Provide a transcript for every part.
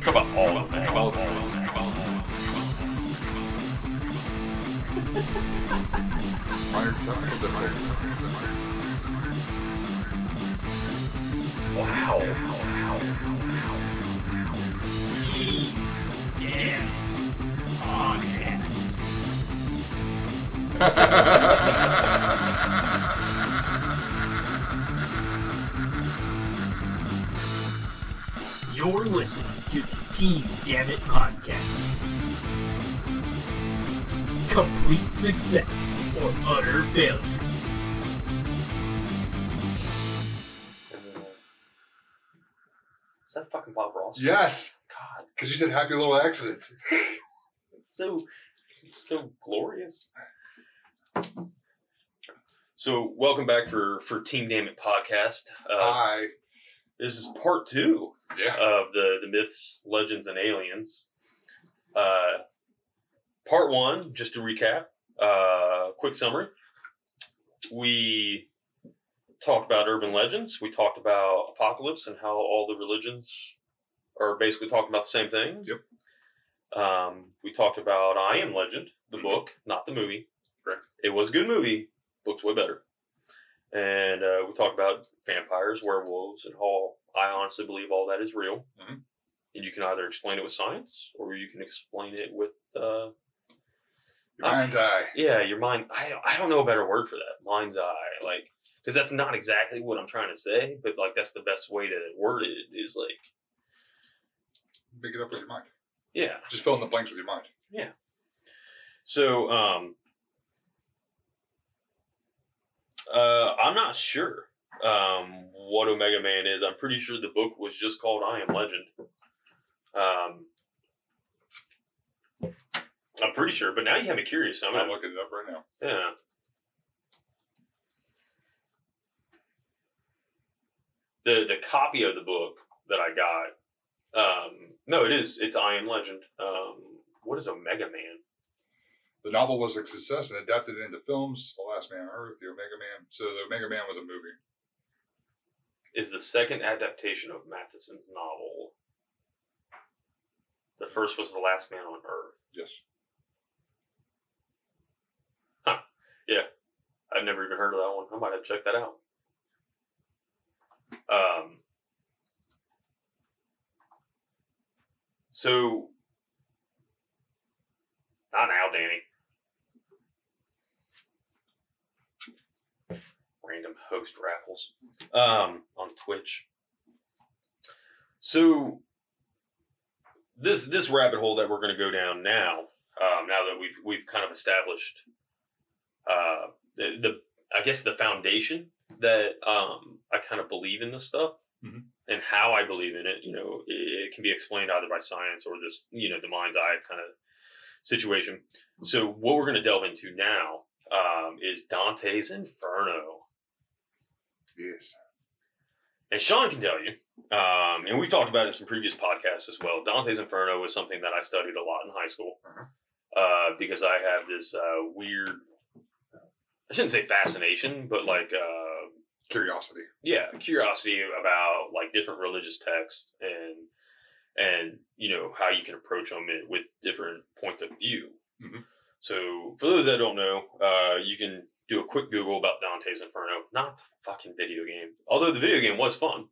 Talk about all of them. All of them. Minor technical difficulties. Wow. You're listening to the Team Damn It podcast. Complete success or utter failure. Is that fucking Bob Ross? Yes, God, because you said happy little accidents. it's so, it's so glorious. So, welcome back for for Team Damn It podcast. Uh, Hi. this is part two Yeah. of the the myths, legends, and aliens. Uh, part one, just to recap, uh, quick summary. We talked about urban legends. We talked about apocalypse and how all the religions are basically talking about the same thing. Yep. Um, we talked about I Am Legend, the Mhm. book, not the movie. Correct. It was a good movie. Book's way better. And uh, we talk about vampires, werewolves, and how I honestly believe all that is real. Mhm. And you can either explain it with science or you can explain it with, uh, Your mind's eye. yeah, your mind. I, I don't know a better word for that. Mind's eye. Like, because that's not exactly what I'm trying to say, but like, that's the best way to word it is like, Make it up with your mind. yeah. Just fill in the blanks with your mind. Yeah. So, um, uh, I'm not sure um, what Omega Man is. I'm pretty sure the book was just called I Am Legend. Um, I'm pretty sure, but now you have me curious. So I'm I'm gonna, looking it up right now. yeah. The the copy of the book that I got, um, no, it is. It's I Am Legend. Um, what is Omega Man? The novel was a success and adapted into films. The Last Man on Earth, The Omega Man. So the Omega Man was a movie. is the second adaptation of Matheson's novel. The first was The Last Man on Earth. Yes. Huh. Yeah. I've never even heard of that one. I might have checked that out. Um, so, not now, Danny. Random host raffles um, on Twitch. So, this this rabbit hole that we're going to go down now, um, now that we've we've kind of established uh, the, the I guess the foundation that um, I kind of believe in this stuff Mhm. and how I believe in it. You know, it, it can be explained either by science or this, you know, the mind's eye kind of situation. So what we're going to delve into now um, is Dante's Inferno, Yes. and Sean can tell you. Um, and we've talked about it in some previous podcasts as well. Dante's Inferno was something that I studied a lot in high school Uh-huh. uh, because I have this uh, weird, I shouldn't say fascination, but like, uh, Curiosity. yeah, curiosity about like different religious texts and and you know how you can approach them with different points of view. Mhm. So for those that don't know, uh, you can do a quick Google about Dante's Inferno, not the fucking video game. Although the video game was fun.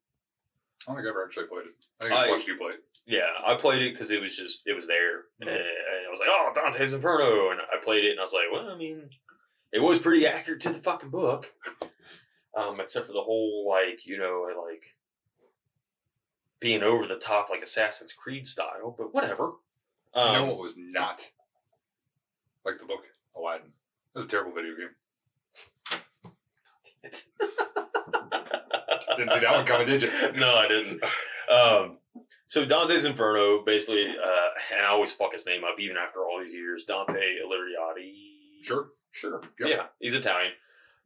I don't think I've ever actually played it. I think I just I- watched you play it. Yeah, I played it because it was just it was there, Mhm. and I was like, "Oh, Dante's Inferno," and I played it, and I was like, "Well, I mean, it was pretty accurate to the fucking book, um, except for the whole like you know like being over the top like Assassin's Creed style, but whatever." Um, you know what was not like the book? Aladdin. It was a terrible video game. Didn't see that one coming, did you? no, I didn't. Um, so Dante's Inferno, basically, uh, and I always fuck his name up even after all these years. Dante Alighieri. Sure. Sure. Yep. Yeah, he's Italian.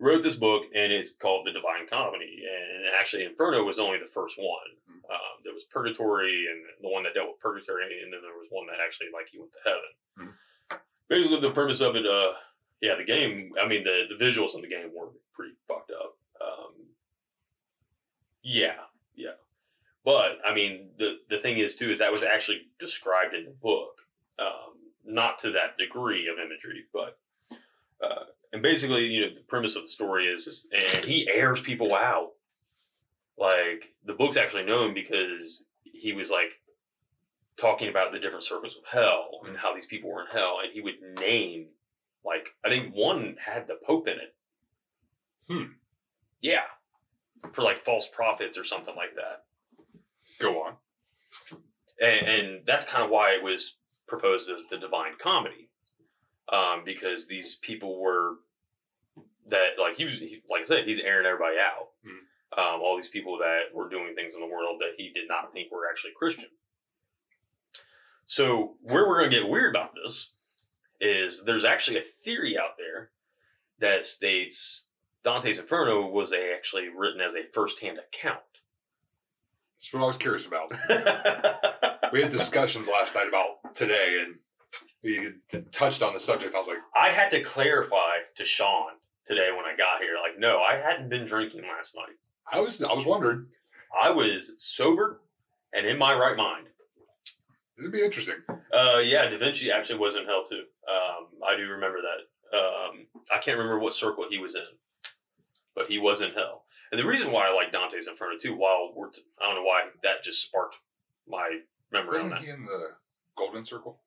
Wrote this book, and it's called The Divine Comedy. And actually, Inferno was only the first one. Mhm. Um, there was Purgatory, and the one that dealt with Purgatory, and then there was one that actually, like, he went to heaven. Mhm. Basically, the premise of it, uh, yeah, the game. I mean, the the visuals in the game were pretty fucked up. Um, yeah, yeah. But I mean, the the thing is too is that was actually described in the book, um, not to that degree of imagery, but uh, and basically, you know, the premise of the story is, is and he airs people out. Like the book's actually known because he was like talking about the different circles of hell and how these people were in hell, and he would name like I think one had the Pope in it. Hmm. Yeah, for like false prophets or something like that Go on. and, and that's kind of why it was proposed as the divine comedy um, because these people were that like he was he, like i said he's airing everybody out um, all these people that were doing things in the world that he did not think were actually christian so where we're going to get weird about this is there's actually a theory out there that states dante's inferno was actually written as a first-hand account That's what I was curious about. We had discussions last night about today, and we touched on the subject. I was like, I had to clarify to Sean today when I got here, like, no, I hadn't been drinking last night. I was, I was wondering. I was sober and in my right mind. Would be interesting. Uh, yeah, Da Vinci actually was in hell too. Um, I do remember that. Um, I can't remember what circle he was in, but he was in hell. And the reason why I like Dante's Inferno too, while we're, t- I don't know why that just sparked my memory on Wasn't that. he in the Golden Circle?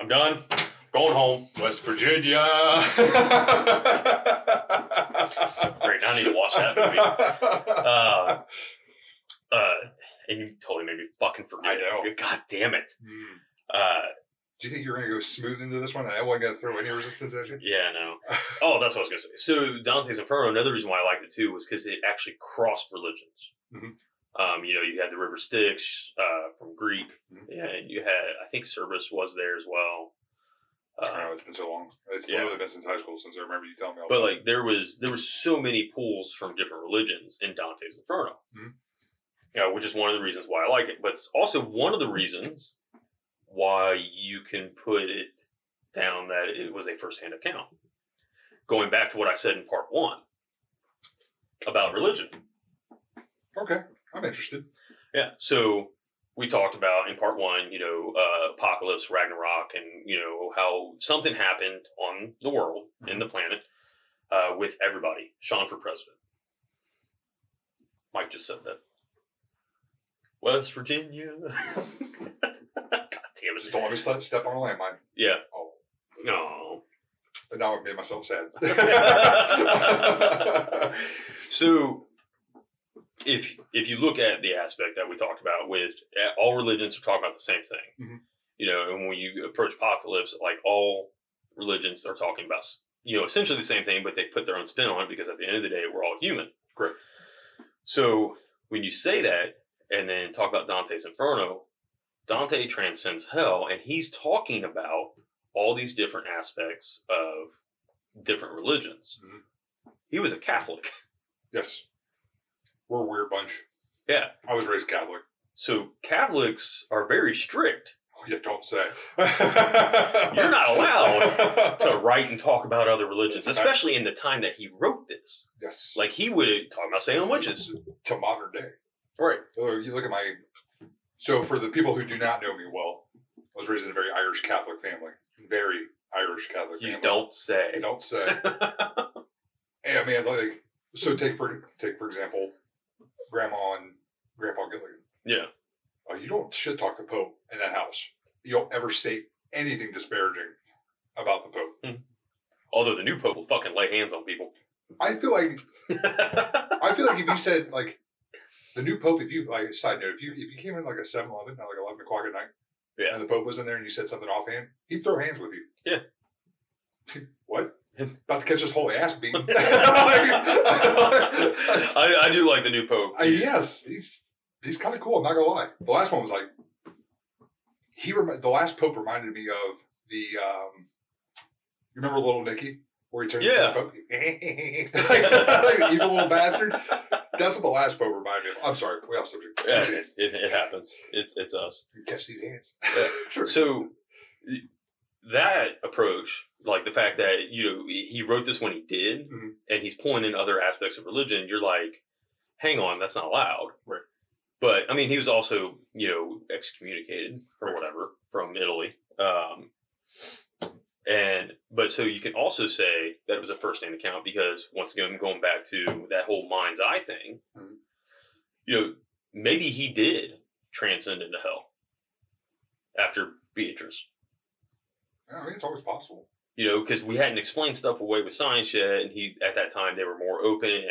I'm done. Going home. West Virginia. Great. Now I need to watch that movie. Uh, uh, and you totally made me fucking forget. I know. it. God damn it. Hmm. Uh, Do you think you're going to go smooth into this one? I wasn't going to throw any resistance at you. yeah, no. Oh, that's what I was gonna say. So Dante's Inferno. Another reason why I liked it too was because it actually crossed religions. Mhm. Um, you know, you had the River Styx uh, from Greek, Mhm. yeah, and you had I think Cerberus was there as well. I know Uh, it's been so long. It's Yeah. literally been since high school since I remember you telling me. All but about like there was there was so many pulls from different religions in Dante's Inferno. Yeah, which is one of the reasons why I like it, but it's also one of the reasons why you can put it down that it was a first-hand account. Going back to what I said in part one about religion. Okay, I'm interested. Yeah. So we talked about in part one, you know, uh, apocalypse, Ragnarok, and you know how something happened on the world in the planet uh, with everybody. Sean for president. Mike just said that. West Virginia. God damn Just it. don't let me step, step on a landmine. Yeah. Oh, No. and now I've made myself sad. So, if if you look at the aspect that we talked about, with uh, all religions are talking about the same thing, Mhm. you know, and when you approach apocalypse, like all religions are talking about, you know, essentially the same thing, but they put their own spin on it because at the end of the day, we're all human. Correct. So when you say that, and then talk about Dante's Inferno, Dante transcends hell, and he's talking about all these different aspects of different religions. Mhm. He was a Catholic. yes, we're a weird bunch. Yeah. I was raised Catholic. So Catholics are very strict Oh, yeah, don't say. You're not allowed to write and talk about other religions, especially in the time that he wrote this. Yes. Like he would talk about Salem witches. to modern day. Right. Oh, You look at my. So, for the people who do not know me well, I was raised in a very Irish Catholic family. Very Irish Catholic You family. don't say. I don't say. Hey, I mean, like, so take for take for example, Grandma and Grandpa Gilligan. yeah. Uh, you don't shit talk the Pope in that house. You don't ever say anything disparaging about the Pope. Although the new pope will fucking lay hands on people. I feel like I feel like if you said like the new Pope, if you like side note, if you if you came in like a 7-Eleven at like eleven o'clock at night, Yeah. and the Pope was in there and you said something offhand, he'd throw hands with you. Yeah. what? About to catch his holy ass beat. I, I do like the new pope. Uh, yes, he's he's kind of cool. I'm not gonna lie. The last one was like he. Rem- the last Pope reminded me of the. um You remember Little Nicky, where he turned Yeah. into the Pope? like, evil little bastard. That's what the last Pope reminded me of. I'm sorry, we off subject. Yeah, it, it, it happens. It's it's us. You catch these hands. So that approach, like the fact that you know he wrote this when he did, Mhm. and he's pulling in other aspects of religion, you're like, hang on, that's not allowed. Right. But I mean, he was also, you know, excommunicated or Right. whatever from Italy. Um, and but so you can also say that it was a first-hand account because once again, going back to that whole mind's eye thing, Mhm. you know, maybe he did transcend into hell after Beatrice. Yeah, I mean, it's always possible. You know, because we hadn't explained stuff away with science yet, and he at that time they were more open, and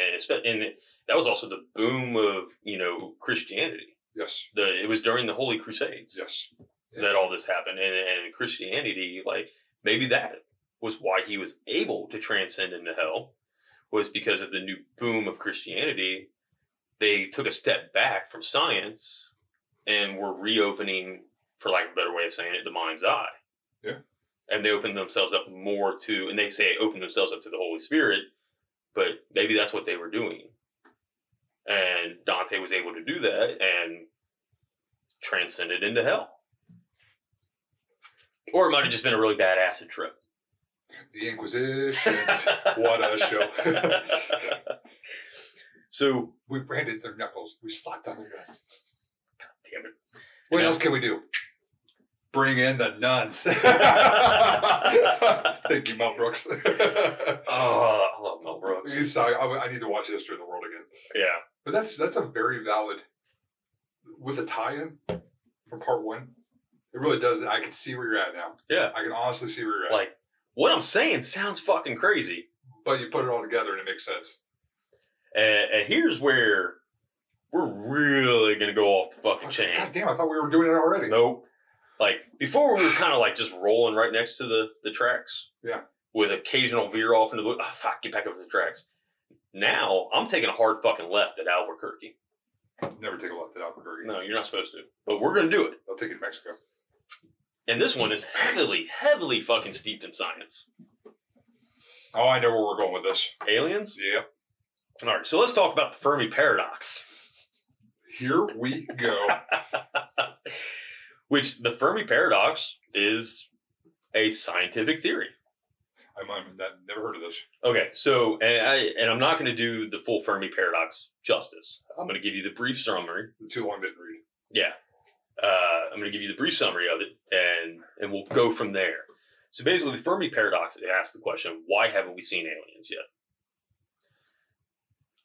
and that was also the boom of you know Christianity. Yes. The it was during the Holy Crusades Yes. that all this happened, and and Christianity, like maybe that was why he was able to transcend into hell, was because of the new boom of Christianity. They took a step back from science, and were reopening, for lack of a better way of saying it, the mind's eye. Yeah. And they opened themselves up more to, and they say open themselves up to the Holy Spirit, but maybe that's what they were doing. And Dante was able to do that and transcended into hell. Or it might have just been a really bad acid trip. The Inquisition. what a show. so, we branded their knuckles. We slapped on their guts. damn it. What else can we do? Bring in the nuns. Thank you, Mel Brooks. Oh, I love Mel Brooks. He's sorry, I, I need to watch History of the World again. Yeah. But that's that's a very valid with a tie-in from part one. It really does. I can see where you're at now. Yeah. I can honestly see where you're at. Like, what I'm saying sounds fucking crazy. but you put it all together and it makes sense. And, and here's where we're really going to go off the fucking chain. God damn! I thought we were doing it already. Nope. Like before, we were kind of like just rolling right next to the the tracks. Yeah. With occasional veer off into the oh, fuck, get back up to the tracks. Now I'm taking a hard fucking left at Albuquerque. Never take a left at Albuquerque. No, you're not supposed to, but we're gonna do it. I'll take it to Mexico. And this one is heavily, heavily fucking steeped in science. Oh, I know where we're going with this. Aliens. Yep. All right, so let's talk about the Fermi paradox. Here we go. Which the Fermi paradox is a scientific theory. I'm, that, never heard of this. Okay, so and I and I'm not going to do the full Fermi paradox justice. I'm going to give you the brief summary. Too long didn't read. Yeah, uh, I'm going to give you the brief summary of it, and and we'll go from there. So basically, the Fermi paradox asks the question: Why haven't we seen aliens yet?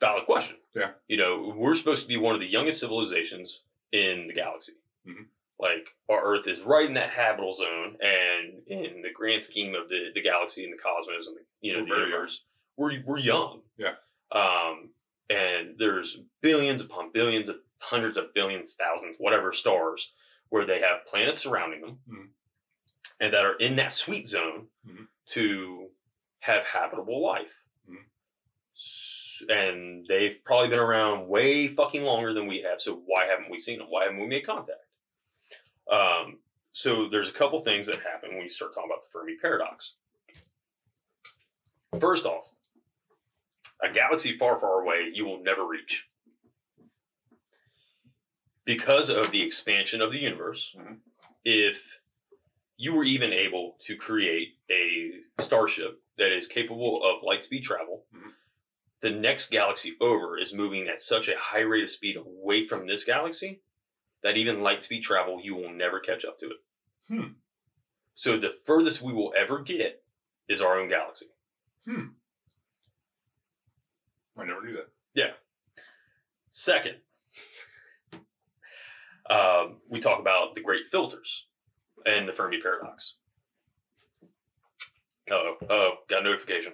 Valid question. Yeah. You know, we're supposed to be one of the youngest civilizations in the galaxy. Mhm. Like our Earth is right in that habitable zone, and in the grand scheme of the, the galaxy and the cosmos and the you know We're the universe, we're we're young. Yeah. Um, and there's billions upon billions of hundreds of billions, thousands, whatever stars where they have planets surrounding them, Mhm. and that are in that sweet zone Mhm. to have habitable life. Mhm. S- And they've probably been around way fucking longer than we have. So why haven't we seen them? Why haven't we made contact? Um, so there's a couple things that happen when you start talking about the Fermi paradox. First off, a galaxy far, far away you will never reach. Because of the expansion of the universe, Mhm. if you were even able to create a starship that is capable of light speed travel, Mhm. the next galaxy over is moving at such a high rate of speed away from this galaxy that even light speed travel, you will never catch up to it. Hmm. So the furthest we will ever get is our own galaxy. I never knew that. Yeah. Second, um, we talk about the great filters and the Fermi paradox. Oh, oh, got a notification.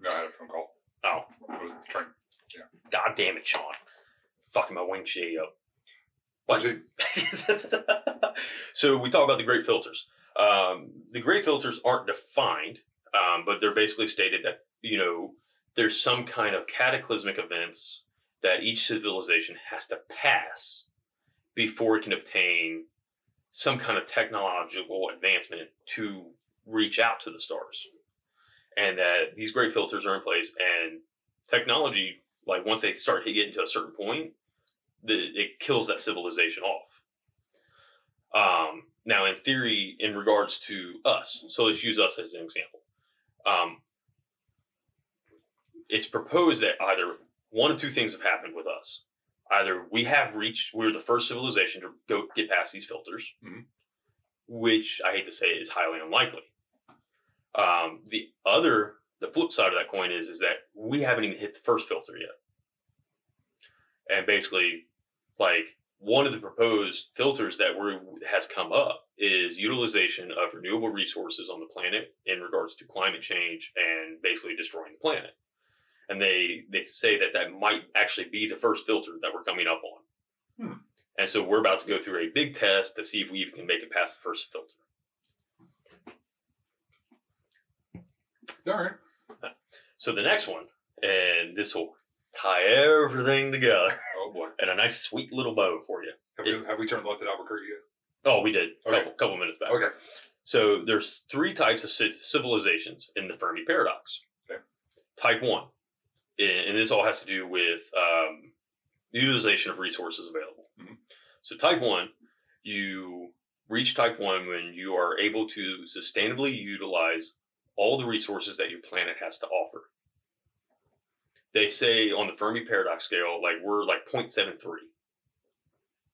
No, I had a phone call. Oh, It was a train. god damn it, Sean. Fucking my wing shade up. It? so we talk about the great filters. Um, the great filters aren't defined, um, but they're basically stated that you know there's some kind of cataclysmic events that each civilization has to pass before it can obtain some kind of technological advancement to reach out to the stars, and that these great filters are in place and technology like once they start getting to a certain point the, it kills that civilization off. Um, now, in theory, in regards to us, so let's use us as an example. Um, it's proposed that either one of two things have happened with us. Either we have reached, we're the first civilization to go get past these filters, Mhm. which I hate to say is highly unlikely. Um, the other, the flip side of that coin is, is that we haven't even hit the first filter yet. And basically, like one of the proposed filters that we're, has come up is utilization of renewable resources on the planet in regards to climate change and basically destroying the planet and they they say that that might actually be the first filter that we're coming up on. Hmm. And so we're about to go through a big test to see if we even can make it past the first filter. All right. So the next one, and this will tie everything together Oh boy. in a nice sweet little bow for you. Have we have we turned left at Albuquerque yet? Oh, we did a Okay. couple, couple minutes back. Okay. So there's three types of civilizations in the Fermi paradox. Okay. Type one, and this all has to do with um, utilization of resources available. Mhm. So type one, you reach type one when you are able to sustainably utilize all the resources that your planet has to offer. They say on the Fermi paradox scale, like we're like 0.73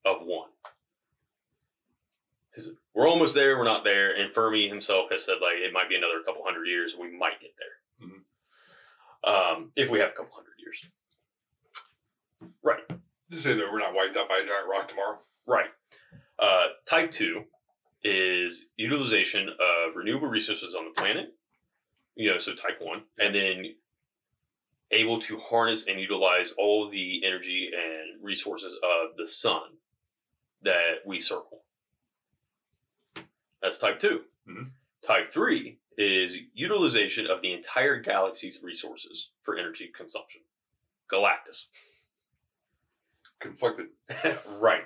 of one. We're almost there, we're not there, and Fermi himself has said like it might be another couple hundred years, we might get there. Mhm. Um, if we have a couple hundred years. Right. Just say that we're not wiped out by a giant rock tomorrow. Right. Uh, type two is utilization of renewable resources on the planet. You know, so type one, and then able to harness and utilize all the energy and resources of the sun that we circle. That's type 2 Mhm. Type three is utilization of the entire galaxy's resources for energy consumption. Galactus. Conflicted. right.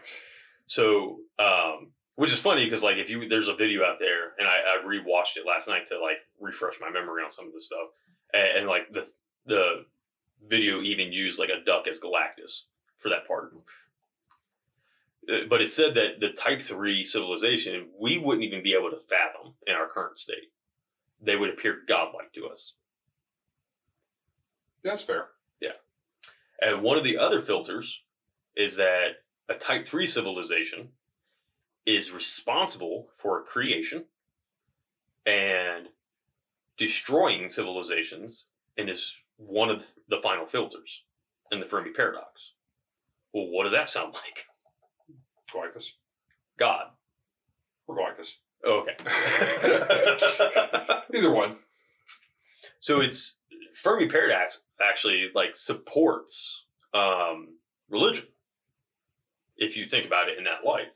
So, um, which is funny because like if you there's a video out there, and I, I rewatched it last night to like refresh my memory on some of this stuff, and, and like the the video even used like a duck as Galactus for that part. Uh, But it said that the Type Three civilization we wouldn't even be able to fathom in our current state. They would appear godlike to us. That's fair. Yeah. And one of the other filters is that a type 3 civilization is responsible for creation and destroying civilizations and is one of the final filters in the Fermi paradox. Well, what does that sound like? Galactus. God. Or Galactus. Okay. Either one. so it's Fermi paradox actually like supports um, religion if you think about it in that light.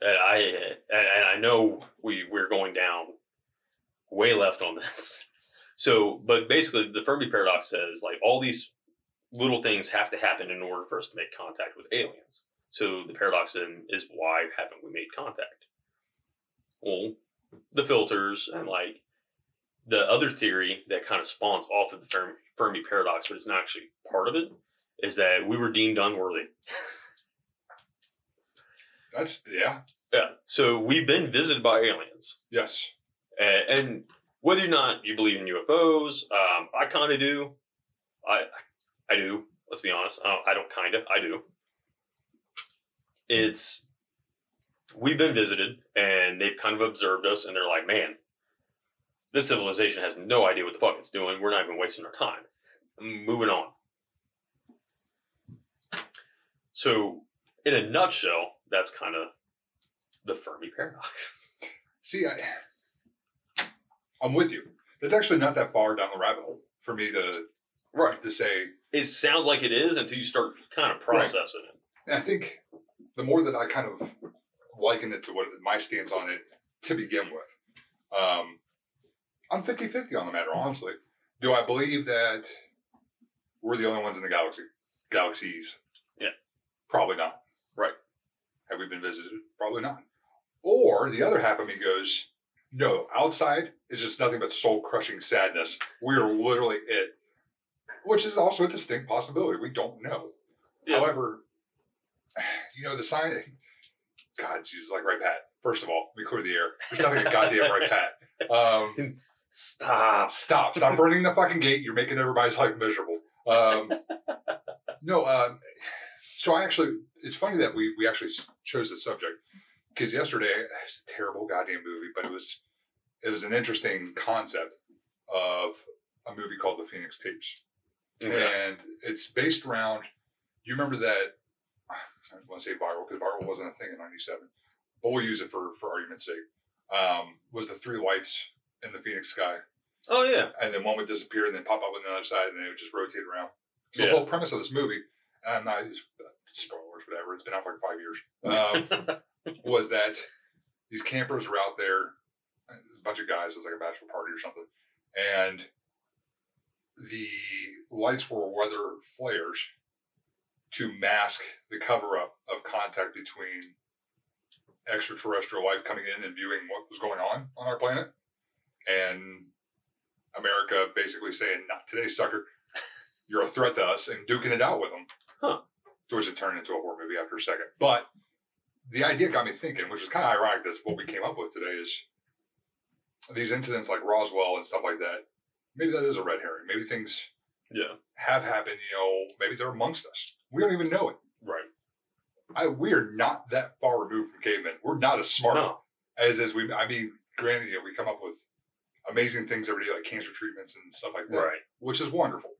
And I and, and I know we we're going down way left on this. So, but basically, the Fermi paradox says like all these little things have to happen in order for us to make contact with aliens. So the paradox then is why haven't we made contact? Well, the filters and like the other theory that kind of spawns off of the Fermi, paradox, but it's not actually part of it, is that we were deemed unworthy. That's yeah. Yeah. So we've been visited by aliens. Yes. And, and whether or not you believe in UFOs, um, I kind of do. I I do. Let's be honest. I don't, I don't kind of. I do. It's we've been visited, and they've kind of observed us, and they're like, "Man, this civilization has no idea what the fuck it's doing. We're not even wasting our time. Moving on." So, in a nutshell, that's kind of the Fermi paradox. See, I, I'm with you. That's actually not that far down the rabbit hole for me to Right. to say. it sounds like it is until you start kind of processing it. I think the more that I kind of liken it to what my stance on it to begin with, um, I'm 50 50 on the matter, honestly. Do I believe that we're the only ones in the galaxy? Galaxies? Yeah. Probably not. Right. Have we been visited? Probably not. Or the other half of me goes, no, outside is just nothing but soul crushing sadness. We're literally it. Which is also a distinct possibility. We don't know. Yeah. However, you know, the sign God, Jesus, like right Pat. First of all, me clear the air. There's nothing a goddamn right Pat. Um, Stop. Stop. Stop burning the fucking gate. You're making everybody's life miserable. Um, no, uh, so I actually, it's funny that we, we actually chose this subject because yesterday it was a terrible goddamn movie, but it was, it was an interesting concept of a movie called The Phoenix Tapes. Okay. And it's based around, you remember that, I want to say viral because viral wasn't a thing in 97, but we'll use it for, for argument's sake. Um, was the three lights in the Phoenix sky Oh yeah. and then one would disappear and then pop up on the other side and then it would just rotate around. So Yeah. the whole premise of this movie, and I'm not spoilers, whatever. It's been out for like five years. Um, was that these campers were out there, a bunch of guys. It was like a bachelor party or something, and the lights were weather flares to mask the cover up of contact between extraterrestrial life coming in and viewing what was going on on our planet, and America basically saying, "Not today, sucker. You're a threat to us," and duking it out with them. Huh. To which it turned into a horror movie after a second. But the idea got me thinking, which is kind of ironic. That's what we came up with today. Is these incidents like Roswell and stuff like that? Maybe that is a red herring. Maybe things yeah. have happened. You know, maybe they're amongst us. We don't even know it. Right. I, we are not that far removed from cavemen. We're not as smart No. as as we. I mean, granted, you know, we come up with amazing things every day, like cancer treatments and stuff like that, Right. which is wonderful.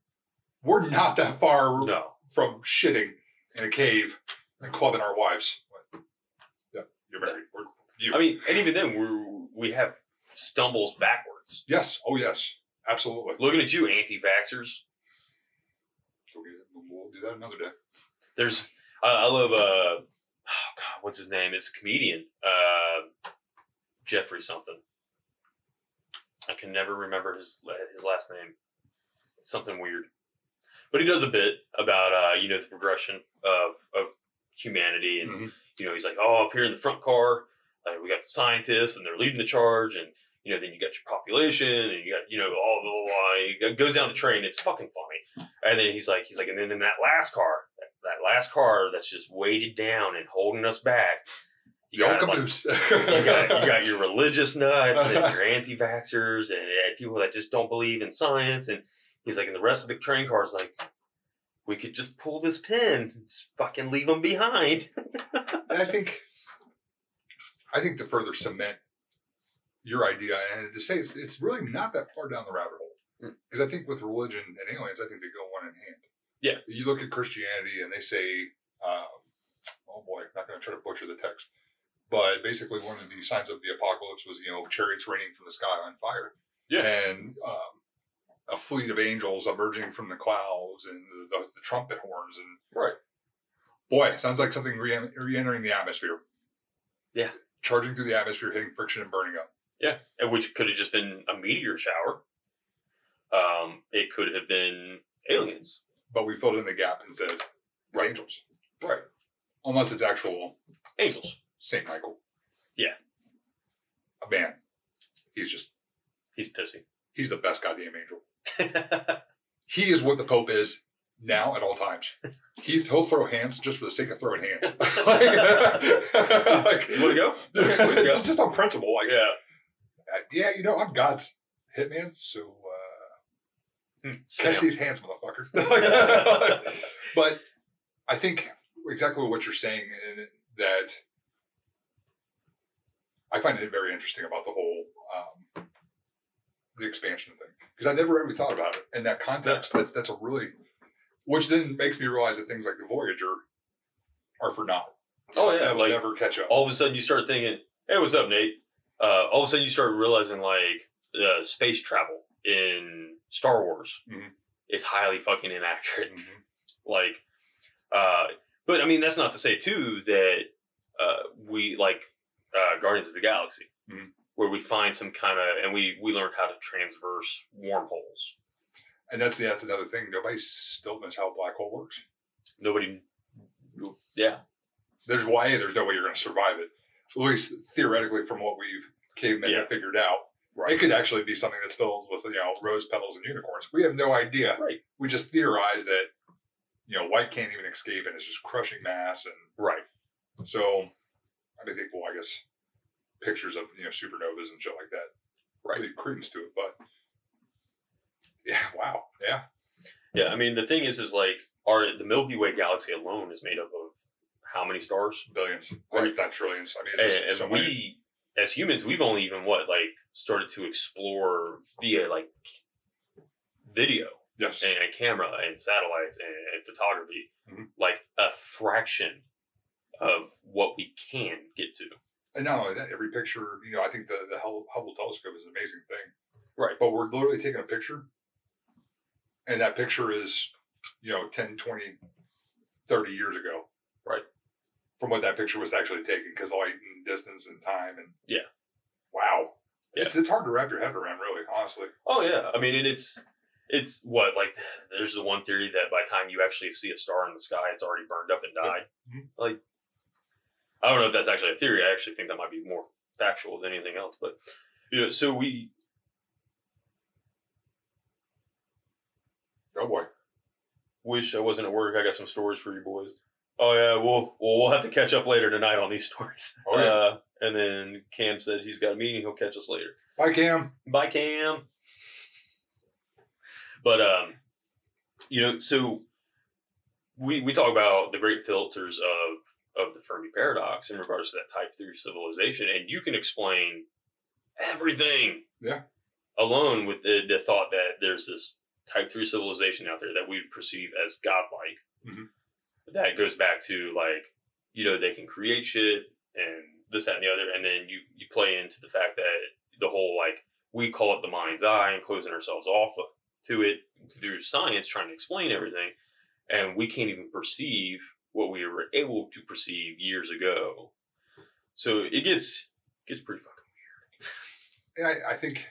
We're not that far No. from shitting in a cave and clubbing our wives. What? Yeah, you're married. We're, you. I mean, and even then, we we have stumbles backwards. yes. Oh, yes. Absolutely. Looking at you, anti-vaxxers. We'll do that another day. There's, I I love, uh, oh God, what's his name? It's a comedian, uh, Jeffrey something. I can never remember his his last name. It's something weird, but he does a bit about, uh, you know, the progression of of humanity, and Mhm. you know, he's like, oh, up here in the front car, uh, we got the scientists, and they're leading the charge, and you know, then you got your population, and you got, you know, all the blah, blah, it goes down the train. It's fucking funny. And then he's like, he's like, and then in that last car, that, that last car that's just weighted down and holding us back. You Yo, got, like, you got you got your religious nuts and your anti-vaxxers and, and people that just don't believe in science. And he's like, and the rest of the train cars like, we could just pull this pin, just fucking leave them behind. And I think, I think to further cement your idea and to say it's, it's really not that far down the rabbit hole. Because I think with religion and aliens, I think they go one in hand. Yeah. You look at Christianity and they say, uh, oh boy, I'm not going to try to butcher the text, but basically one of the signs of the apocalypse was you know chariots raining from the sky on fire. Yeah. And um, a fleet of angels emerging from the clouds and the, the, the trumpet horns and Right. Boy, sounds like something re- re-entering the atmosphere. Yeah. Charging through the atmosphere, hitting friction and burning up. Yeah, and which could have just been a meteor shower. Um, it could have been aliens. But we filled in the gap and said, it's Right. angels. Right. Unless it's actual Angels. St. Michael. Yeah. A man. He's just, He's pissy. he's the best goddamn angel. He is what the Pope is now at all times. He, he'll throw hands just for the sake of throwing hands. like, you to go? Go. just, just on principle. Like, yeah. uh, yeah, you know, I'm God's hitman, so uh, catch Sam. these hands, motherfucker. but I think exactly what you're saying, and that I find it very interesting about the whole um, the expansion thing because I never really thought about it in that context. That's that's a really, which then makes me realize that things like the Voyager are for naught. Oh, yeah, like- never catch up. All of a sudden, you start thinking, "Hey, what's up, Nate?" Uh, all of a sudden, you start realizing like uh, space travel in Star Wars Mhm. is highly fucking inaccurate. Mhm. like uh but i mean that's not to say too that uh we like uh guardians of the galaxy Mhm. where we find some kind of and we we learned how to transverse wormholes And that's that's another thing. Nobody still knows how a black hole works. nobody yeah there's why there's no way you're going to survive it. At least theoretically, from what we've cavemen Yeah. figured out, it could actually be something that's filled with you know rose petals and unicorns. We have no idea. right We just theorize that you know white can't even escape and it's just crushing mass, and right so I mean, think well, I guess pictures of you know supernovas and shit like that. Right. really credence to it. But yeah, wow, yeah, Yeah, I mean the thing is, is like our the Milky Way galaxy alone is made up of how many stars? billions, Right. It's not trillions. I mean, it's And, and so many. we, as humans, we've only even what like started to explore via like video Yes, and, and camera and satellites and, and photography, Mhm. like a fraction of what we can get to. and not only that, every picture, you know, I think the the Hubble Hubble telescope is an amazing thing. Right. But we're literally taking a picture, and that picture is, you know, 10, 20, 30 years ago. Right. From what that picture was actually taken, because light and distance and time and Yeah. wow, Yeah. it's it's hard to wrap your head around, really, honestly. Oh yeah, I mean, and it's it's what like there's the one theory that by the time you actually see a star in the sky, it's already burned up and died. Mhm. Like, I don't know if that's actually a theory. I actually think that might be more factual than anything else. But you know, so we Oh boy, wish I wasn't at work. I got some stories for you boys. Oh yeah, we'll we'll, we'll have to catch up later tonight on these stories. Oh, yeah. Uh, and then Cam said he's got a meeting. He'll catch us later. bye, Cam. Bye, Cam. But um, you know, so we we talk about the great filters of of the Fermi paradox in regards to that type three civilization, and you can explain everything. Yeah. Alone with the the thought that there's this type three civilization out there that we perceive as godlike. Mhm. That goes back to like, you know, they can create shit and this, that, and the other, and then you you play into the fact that the whole like we call it the mind's eye and closing ourselves off to it through science trying to explain everything and we can't even perceive what we were able to perceive years ago so it gets gets pretty fucking weird. Yeah, I, I think.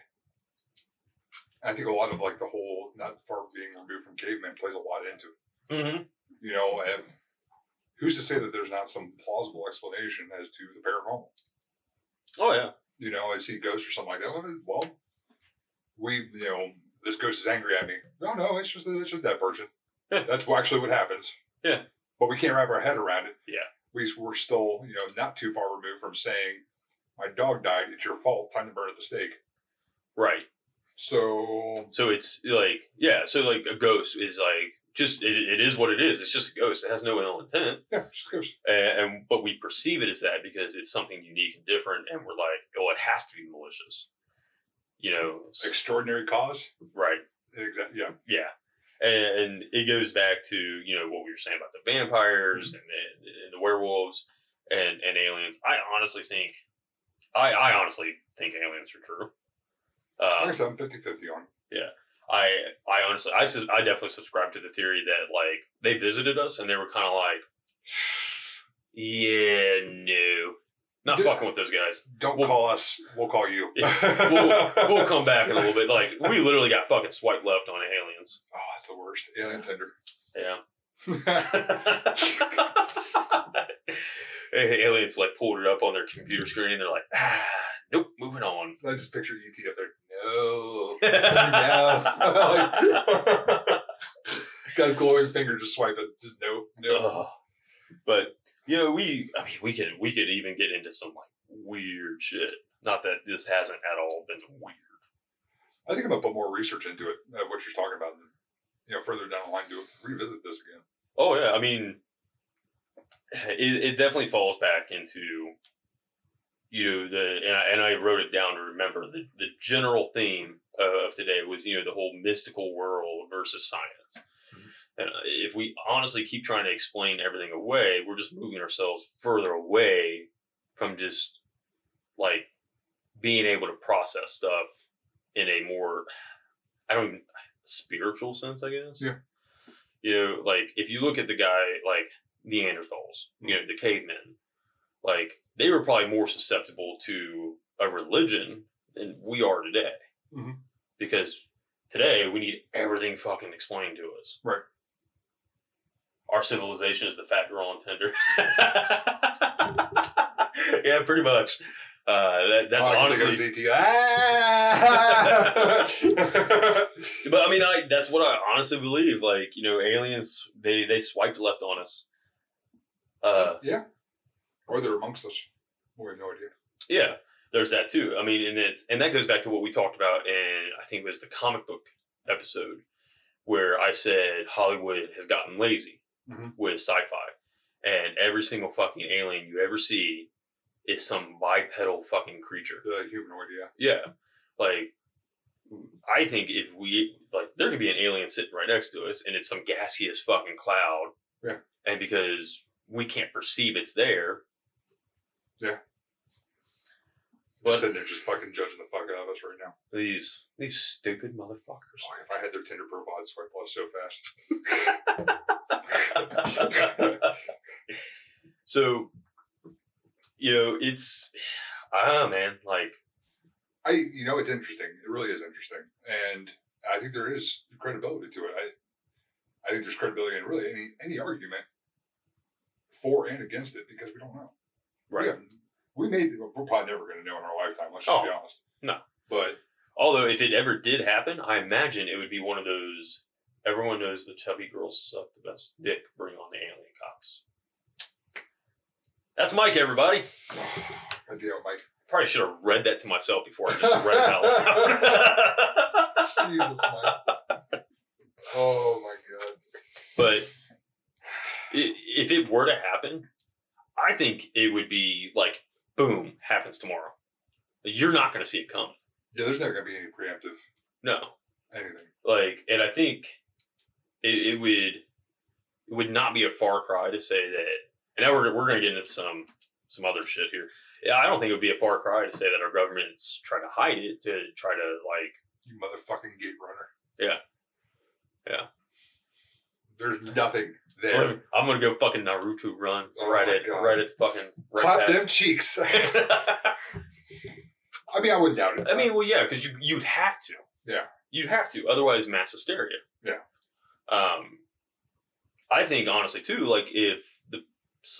I think a lot of like the whole not far being removed from caveman plays a lot into it. mm-hmm. You know, and who's to say that there's not some plausible explanation as to the paranormal? oh yeah You know, I see ghosts or something like that. Well, Well, we, you know, this ghost is angry at me. No, no, it's just it's just that person. Yeah. That's actually what happens. Yeah. But we can't wrap our head around it. Yeah. We we're still, you know, not too far removed from saying, "My dog died. It's your fault. Time to burn at the stake." right So so it's like yeah so like a ghost is like just it, it is what it is it's just a ghost it has no ill intent yeah, just a ghost. and, and but we perceive it as that because it's something unique and different and we're like oh it has to be malicious you know Extraordinary cause. right Exactly. Yeah. Yeah, and, and it goes back to you know what we were saying about the vampires and, the, and the werewolves and and aliens. I honestly think, I I honestly think aliens are true. like I Uh, said, I'm 50 50 on. I I honestly I I definitely subscribe to the theory that like they visited us and they were kind of like, yeah, no, not Dude. fucking with those guys. Don't Well- call us. We'll call you. We'll, we'll come back in a little bit. Like we literally got fucking swipe left on aliens. Oh, that's the worst. Alien Tinder. Yeah. Aliens like pulled it up on their computer screen and they're like, ah, nope, moving on. I just picture ET up there. No. Guy's glowing finger just swiping. Just no, no. but you know, we I mean we could we could even get into some like weird shit. Not that this hasn't at all been weird. I think I'm gonna put more research into it. Uh, what you're talking about. and, You know, further down the line, to revisit this again. Oh yeah, I mean, it, it definitely falls back into you know the and I, and I wrote it down to remember the the general theme uh, of today was you know the whole mystical world versus science. Mm-hmm. And uh, if we honestly keep trying to explain everything away, we're just moving ourselves further away from just like being able to process stuff in a more I don't even spiritual sense, I guess. Yeah. You know, like if you look at the guy like Neanderthals, you mm-hmm. know, the cavemen, like they were probably more susceptible to a religion than we are today. Mhm. Because today we need everything fucking explained to us. Right. Our civilization is the fat girl on Tinder. yeah, pretty much. Uh, that, that's Oh, honestly, of Ah! but I mean, I that's what I honestly believe. Like, you know, aliens they they swiped left on us. Uh, yeah. Or they're amongst us. We have no idea. yeah, there's that too. I mean, and it's and that goes back to what we talked about in I think it was the comic book episode where I said Hollywood has gotten lazy Mhm. with sci-fi, and every single fucking alien you ever see is some bipedal fucking creature. The humanoid, yeah. Yeah, like I think if we like, there could be an alien sitting right next to us, and it's some gaseous fucking cloud. Yeah. and because we can't perceive it's there. Yeah. But Just sitting there, just fucking judging the fuck out of us right now. these these stupid motherfuckers. Boy, if I had their Tinder profile, I'd swipe left so fast. so, you know, it's I don't know, man. Like, I, you know, it's interesting. It really is interesting, and I think there is credibility to it. I, I think there's credibility in really any any argument for and against it because we don't know. We, have, we may we're probably never going to know in our lifetime. Let's just be Oh, honest. no. but Although, if it ever did happen, I imagine it would be one of those. Everyone knows the chubby girls suck the best dick. Bring on the alien cocks. That's Mike, everybody. idea, Mike. Probably should have read that to myself before I just read it out loud. Jesus, Mike. Oh my god. but if it were to happen, I think it would be like, boom, happens tomorrow. You're not going to see it coming. Yeah, there's never going to be any preemptive No. anything. like and i think it, it would it would not be a far cry to say that and now we're, we're going to get into some some other shit here yeah, i don't think it would be a far cry to say that our government's trying to hide it to try to like You motherfucking gate runner. Yeah. Yeah. There's nothing there. i'm going to go fucking naruto run Oh right at God. right at the fucking right Clap them cheeks. I mean, I wouldn't doubt it. i mean well yeah because you, you'd have to Yeah. you'd have to otherwise mass hysteria Yeah. um i think honestly too like if the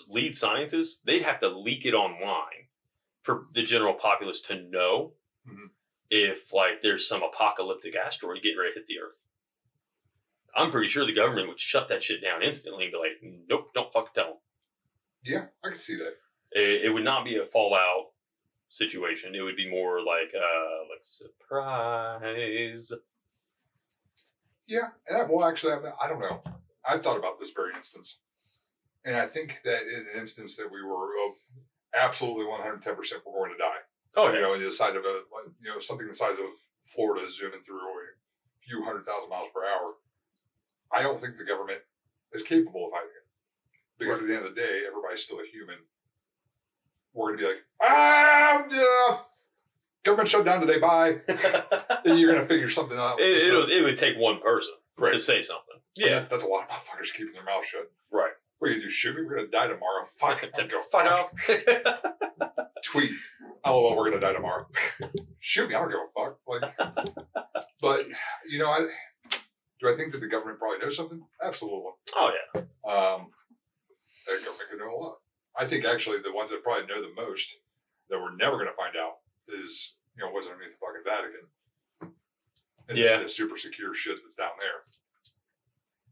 lead scientists they'd have to leak it online for the general populace to know Mhm. if like there's some apocalyptic asteroid getting ready to hit the earth i'm pretty sure the government would shut that shit down instantly and be like nope don't fucking tell them yeah, I can see that. it, it would not be a fallout situation it would be more like uh like surprise Yeah, and I, well, actually, I, don't know. I've thought about this very instance, and I think that in an instance that we were uh, absolutely one hundred ten percent we're going to die. oh yeah. You know, the side of a like, you know something the size of Florida zooming through a few hundred thousand miles per hour. I don't think the government is capable of hiding it because at the end of the day, everybody's still a human. We're going to be like, ah, yeah, government shut down today. Bye. and you're going to figure something out. it, it'll, it would take one person Right. to say something. Yeah, that's, that's a lot of motherfuckers keeping their mouth shut. right. What are you gonna do? Shoot me? We're gonna die tomorrow. Fuck. I don't give a Fuck fuck. off. Tweet. LOL. We're gonna die tomorrow. Shoot me. I don't give a fuck. Like, but you know, I do. I think that the government probably knows something. Absolutely. oh yeah. Um, the government could know a lot. I think actually the ones that probably know the most that we're never gonna find out is you know what's underneath the fucking Vatican. And Yeah. The super secure shit that's down there.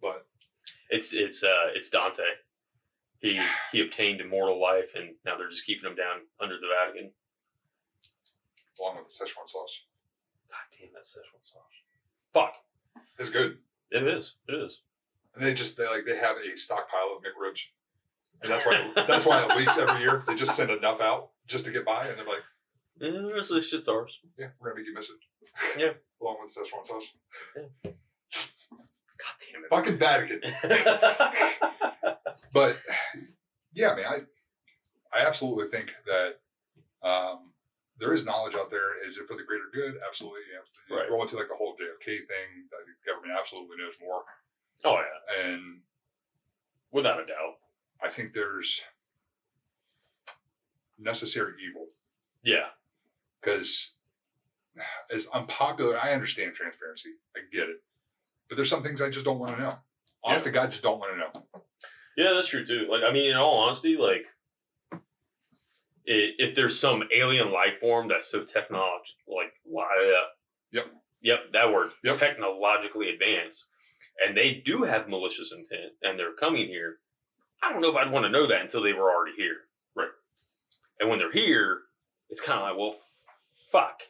But It's it's uh it's Dante. He he obtained immortal life, and now they're just keeping him down under the Vatican. along with the Szechuan sauce, God damn that Szechuan sauce. Fuck. It's good. It is. It is. And they just they like they have a stockpile of McRibs, and that's why that's why it leaks every year. They just send enough out just to get by, and they're like, And the rest of this shit's ours. "Yeah, we're gonna make you miss it." Yeah. along with Szechuan sauce. Yeah. God damn it! Fucking Vatican. But yeah, I mean, I I absolutely think that um, there is knowledge out there. Is it for the greater good? Absolutely. Yeah. You Right. Roll into like the whole JFK thing. I think the government absolutely knows more, oh yeah, and without a doubt. I think there's necessary evil. Yeah. because as unpopular, I understand transparency. I get it. But there's some things I just don't want to know. Honest to God, just don't want to know. Yeah, that's true too. Like, I mean, in all honesty, like, if there's some alien life form that's so technological, like, li- uh, Yep. yep, that word, Yep. technologically advanced, and they do have malicious intent, and they're coming here. I don't know if I'd want to know that until they were already here. Right. And when they're here, it's kind of like, well, fuck,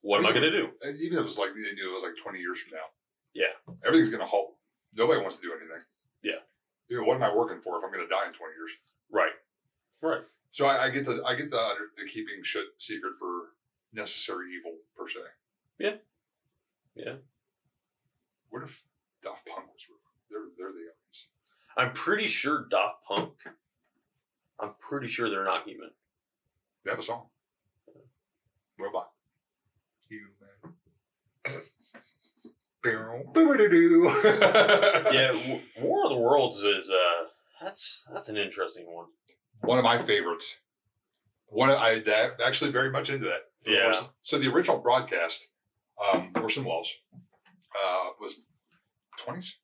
what am I gonna do? Even if it's like you knew it was like twenty years from now. Yeah. Everything's gonna halt. Nobody wants to do anything. Yeah. Know, what am I working for if I'm gonna die in twenty years? Right, right. So I, I get the I get the the keeping shit secret for necessary evil per se. Yeah. Yeah. What if Daft Punk was real? they're they're the aliens? I'm pretty sure Daft Punk. I'm pretty sure they're not human. They have a song. Robot. Human. Yeah, War of the Worlds is uh, that's that's an interesting one. One of my favorites. One of, I that, actually very much into that. Yeah. Orson. So the original broadcast, um, Orson Welles, uh, was twenties.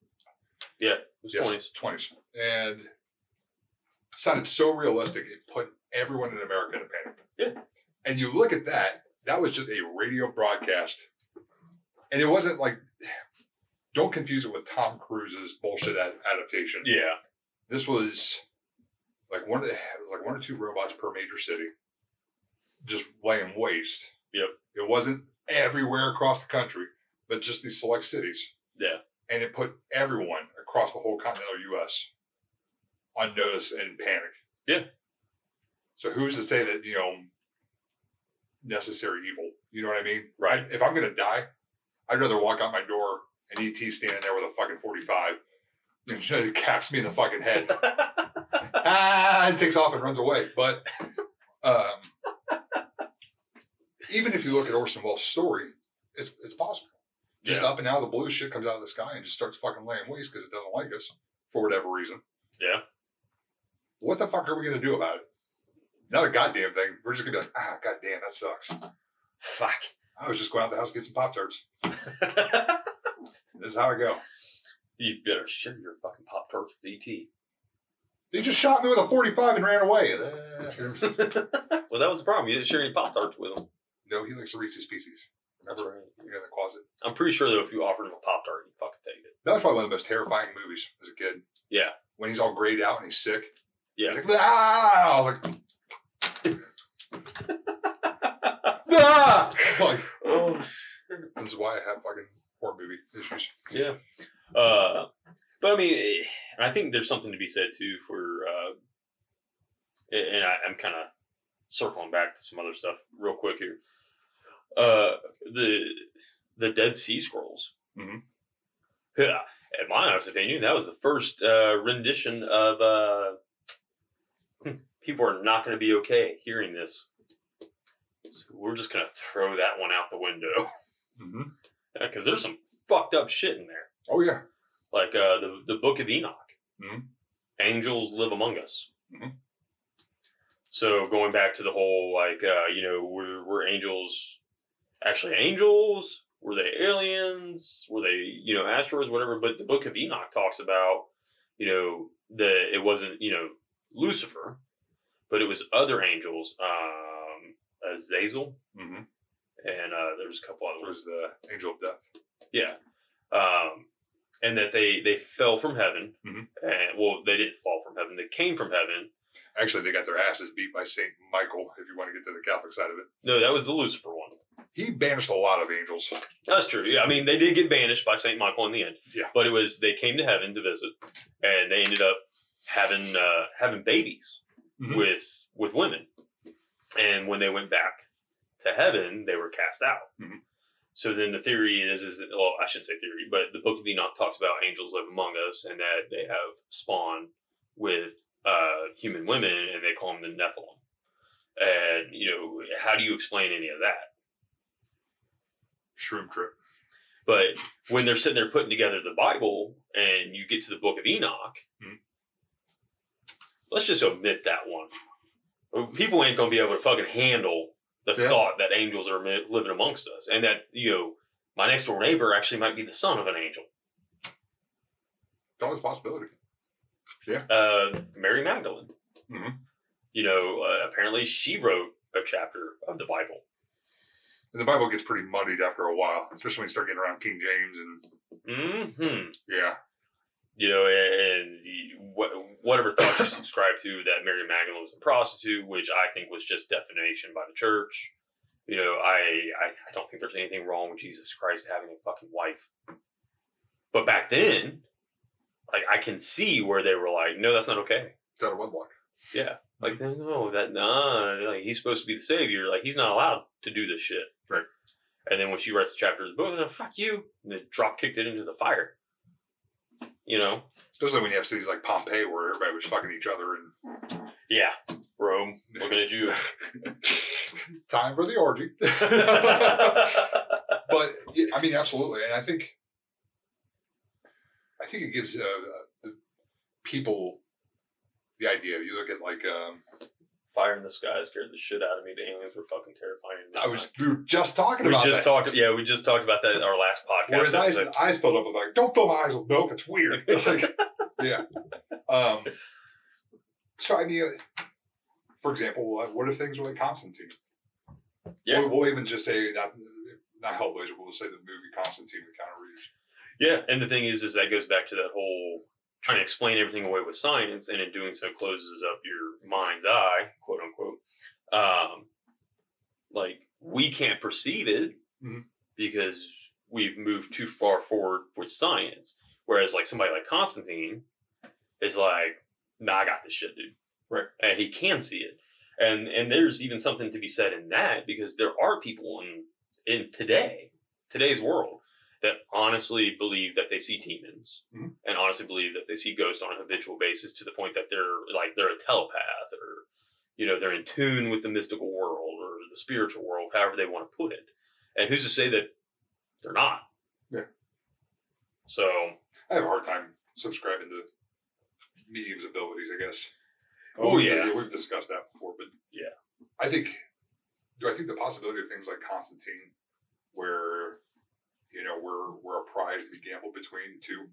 Yeah, It was Yes, 20s. twenties, and sounded so realistic. It put everyone in America in a panic. Yeah. And you look at that. That was just a radio broadcast, and it wasn't like. Don't confuse it with Tom Cruise's bullshit ad- adaptation. Yeah, This was like one of the, it was like one or two robots per major city, just laying waste. Yep. It wasn't everywhere across the country, but just these select cities, yeah, and it put everyone across the whole continental U.S. on notice and panic. Yeah. So who's to say that you know necessary evil? You know what I mean? Right. If I'm gonna die, I'd rather walk out my door and ET standing there with a fucking forty-five and it caps me in the fucking head ah, and takes off and runs away. But um, even if you look at Orson Welles' story, it's it's possible. Just Yeah. up and out of the blue, shit comes out of the sky and just starts fucking laying waste because it doesn't like us for whatever reason. yeah. What the fuck are we gonna do about it? Not a goddamn thing. We're just gonna be like, ah, goddamn, that sucks. Fuck. I was just going out the house to get some Pop Tarts. This is how I go. you better share your fucking Pop Tarts with ET. They just shot me with a 45 and ran away. well, that was the problem. You didn't share any Pop Tarts with him. no, he likes the Reese's Pieces. That's right. in the closet. I'm pretty sure though, if you offered him a Pop Tart, he'd fucking take it. That was probably one of the most terrifying movies as a kid. Yeah. When he's all grayed out and he's sick. Yeah. He's like, ah! I was like, ah! like, Oh, shit. this is why I have fucking horror movie issues. yeah. Uh, but I mean, I think there's something to be said too for, uh, and I, I'm kind of circling back to some other stuff real quick here. Uh, the the Dead Sea Scrolls. Mhm. Yeah, in my honest opinion, that was the first uh, rendition of. Uh, people are not going to be okay hearing this. So we're just going to throw that one out the window Mm-hmm. because there's some fucked up shit in there Oh, yeah. Like uh, the the Book of Enoch. Mhm. Angels live among us. Mhm. So going back to the whole like uh, you know were were angels actually angels? Were they aliens? Were they you know asteroids? Whatever. But the Book of Enoch talks about you know the it wasn't you know Lucifer, but it was other angels. Um, Azazel Mm-hmm. and uh, there was a couple other was the Angel of Death. Yeah. Um, and that they they fell from heaven. Mhm. And well, they didn't fall from heaven. They came from heaven. Actually, they got their asses beat by Saint Michael. If you want to get to the Catholic side of it, No, that was the Lucifer one. he banished a lot of angels. That's true. Yeah, I mean, they did get banished by Saint Michael in the end. Yeah. But it was they came to heaven to visit, and they ended up having uh, having babies Mhm. with with women. And when they went back to heaven, they were cast out. Mhm. So then the theory is is that well, I shouldn't say theory, but the Book of Enoch talks about angels live among us, and that they have spawned with uh, human women, and they call them the Nephilim. And you know, how do you explain any of that? Shroom trip. But when they're sitting there putting together the Bible and you get to the book of Enoch, Mhm. let's just omit that one. People ain't going to be able to fucking handle the Yeah. thought that angels are living amongst us and that, you know, my next door neighbor actually might be the son of an angel. It's always a possibility. Yeah. Uh, Mary Magdalene. Mhm. You know, uh, apparently she wrote a chapter of the Bible. And the Bible gets pretty muddied after a while, especially when you start getting around King James and hmm yeah. You know, and wh- whatever thoughts you subscribe to that Mary Magdalene was a prostitute, which I think was just defamation by the church, You know, I, I I don't think there's anything wrong with Jesus Christ having a fucking wife. But back then, like I can see where they were like, no, that's not okay. It's out of wedlock. Yeah. Like no, that nah, like he's supposed to be the savior. Like he's not allowed to do this shit. Right. And then when she writes the chapter of the book, like, fuck you. And then drop kicked it into the fire. You know? Especially when you have cities like Pompeii where everybody was fucking each other and Yeah. Rome, looking at you. time for the orgy. but yeah, I mean, absolutely, and I think, I think it gives uh, the people the idea. You look at like, um, Fire in the sky scared the shit out of me. The aliens were fucking terrifying. I was we were just talking We about just that. talked. Yeah, we just talked about that in our last podcast. Where his eyes, episode. eyes filled up with like, don't fill my eyes with milk. It's weird. Like, yeah. Um, so I mean, for example, uh, what if things were like Constantine? Yeah. We'll, we'll even just say not not Hellblazer. We'll say the movie Constantine with Keanu Reeves. Yeah, and the thing is, is that goes back to that whole trying to explain everything away with science, and in doing so, closes up your mind's eye, quote unquote. Um, like we can't perceive it Mhm. because we've moved too far forward with science. Whereas, like somebody like Constantine is like, "Nah, I got this shit, dude." Right. And he can see it, and and there's even something to be said in that because there are people in in today today's world that honestly believe that they see demons Mhm. and honestly believe that they see ghosts on a habitual basis to the point that they're like they're a telepath or you know they're in tune with the mystical world or the spiritual world however they want to put it and who's to say that they're not Yeah. so I have a hard time subscribing to medium's abilities. I guess. Oh, we've- yeah. we've discussed that before, but Yeah. I think. Do I think the possibility of things like Constantine, where you know we're we're a prize to be gambled between two,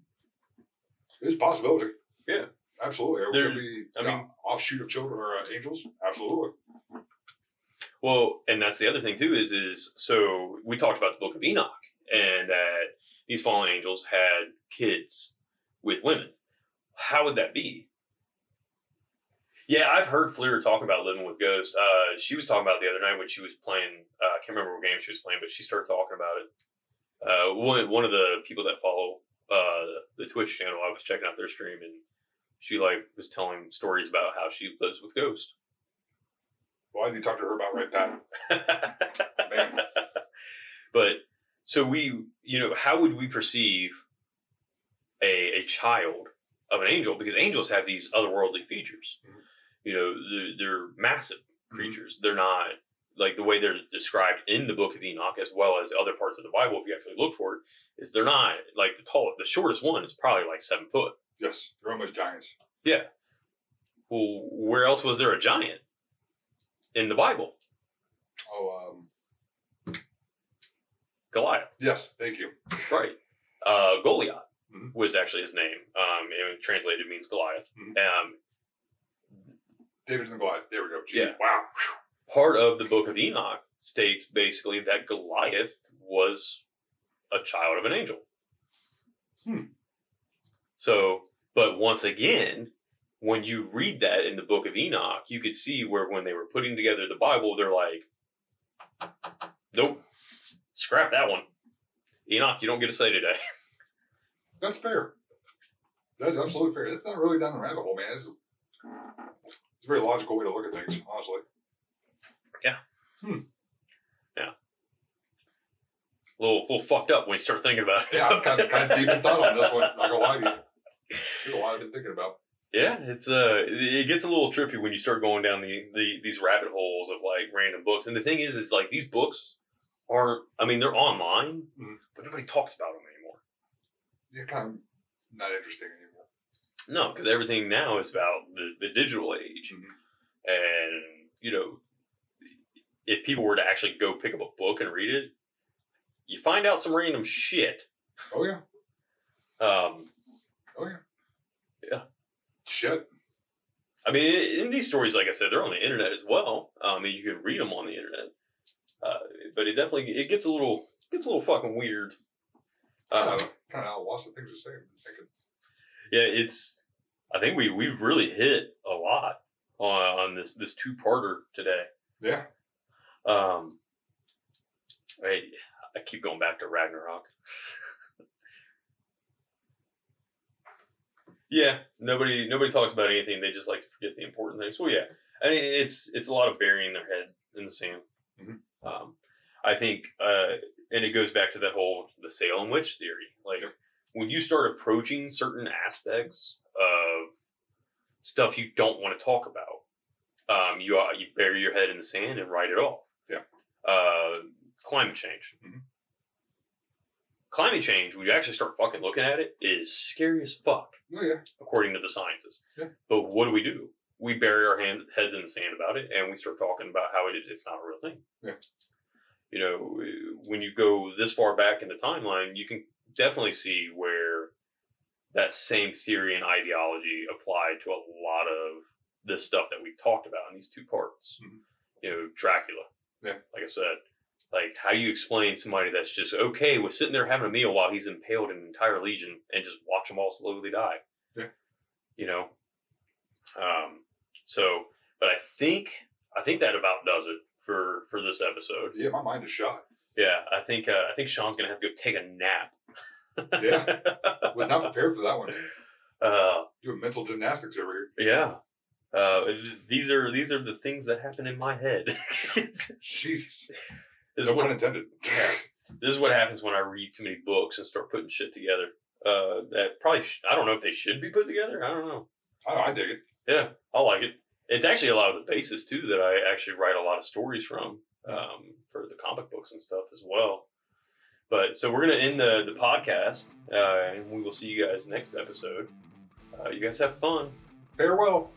there's a possibility. Yeah. absolutely. There- could be I mean- offshoot of children or uh, angels. Absolutely. Well, and that's the other thing too is is so we talked about the book of Enoch and that these fallen angels had kids with women. How would that be? Yeah, I've heard Fleer talking about living with ghosts. Uh, she was talking about the other night when she was playing. Uh, I can't remember what game she was playing, but she started talking about it. Uh, one one of the people that follow uh, the Twitch channel, I was checking out their stream, and she like was telling stories about how she lives with ghosts. Well, I need to talk to her about right. Man. but so we, you know, how would we perceive a a child of an angel? Because angels have these otherworldly features. Mhm. You know, they're, they're massive Mhm. creatures. They're not like the way they're described in the book of Enoch, as well as other parts of the Bible. If you actually look for it, is they're not like the tall. The shortest one is probably like seven foot. Yes, they're almost giants. Yeah. Well, where else was there a giant in the Bible? Oh, um, Goliath. yes, thank you. Right. Uh, Goliath Mhm. was actually his name. Um, and translated means Goliath. Mhm. Um, David and Goliath. There we go. Gee, Yeah. Wow. Part of the book of Enoch states basically that Goliath was a child of an angel. Hmm. So, but once again, when you read that in the book of Enoch, you could see where when they were putting together the Bible, they're like, nope, scrap that one. Enoch, you don't get a say today. That's fair. That's absolutely fair. That's not really down the rabbit hole, man. It's, it's a very logical way to look at things, honestly. A little, little fucked up when you start thinking about it. Yeah, I'm kind of, kind of deep in thought on this one. Not gonna lie to you. There's a lot I've been thinking about. Yeah, it's uh, it gets a little trippy when you start going down the, the these rabbit holes of like random books. And the thing is, is like these books aren't. I mean, they're online, Mhm. but nobody talks about them anymore. They're kind of not interesting anymore. No, because everything now is about the the digital age, Mhm. and you know, if people were to actually go pick up a book and read it, you find out some random shit. Oh yeah. Um, Oh yeah. Yeah. Shit. I mean, in, in these stories, like I said, they're on the internet as well. I mean, you can read them on the internet, uh, but it definitely it gets a little gets a little fucking weird. Kind Uh, of, kind of things to say. I'm yeah, it's. I think we we've really hit a lot on, on this this two parter today. yeah. Um, I I keep going back to Ragnarok. yeah, nobody nobody talks about anything. They just like to forget the important things. Well, yeah, I mean it's it's a lot of burying their head in the sand. Mhm. Um, I think, uh, and it goes back to that whole the Salem witch theory. Like Yep. when you start approaching certain aspects of stuff you don't want to talk about, um, you uh, you bury your head in the sand and write it off. Uh, climate change. Mhm. Climate change, when you actually start fucking looking at it, is scary as fuck, Oh yeah. according to the scientists. Yeah. But what do we do? We bury our hand, heads in the sand about it, and we start talking about how it is. It's not a real thing. Yeah. You know, when you go this far back in the timeline, you can definitely see where that same theory and ideology applied to a lot of this stuff that we talked about in these two parts. Mhm. You know, Dracula. Yeah. Like I said, like how do you explain somebody that's just okay with sitting there having a meal while he's impaled an entire legion and just watch them all slowly die? Yeah. You know. Um. So, but I think I think that about does it for for this episode. Yeah, my mind is shot. Yeah, I think uh, I think Sean's gonna have to go take a nap. Yeah. Was not prepared for that one. uh, Doing mental gymnastics over here. yeah. Uh, these are these are the things that happen in my head. this, Jesus. is No what, pun intended. Yeah. this is what happens when I read too many books and start putting shit together. Uh, that probably sh- I don't know if they should be put together. I don't know. I, I dig it. Yeah, I like it. It's actually a lot of the basis too that I actually write a lot of stories from um, for the comic books and stuff as well. But so we're gonna end the the podcast, uh, and we will see you guys next episode. Uh, you guys have fun. Farewell.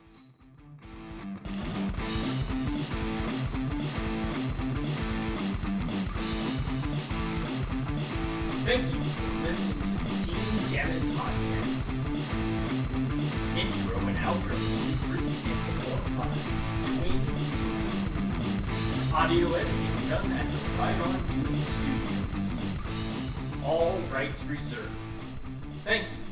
Thank you for listening to the Team Gamut podcast. Intro and outro music written and performed by Twin Music. Audio editing done at the Right On Studios. All rights reserved. Thank you.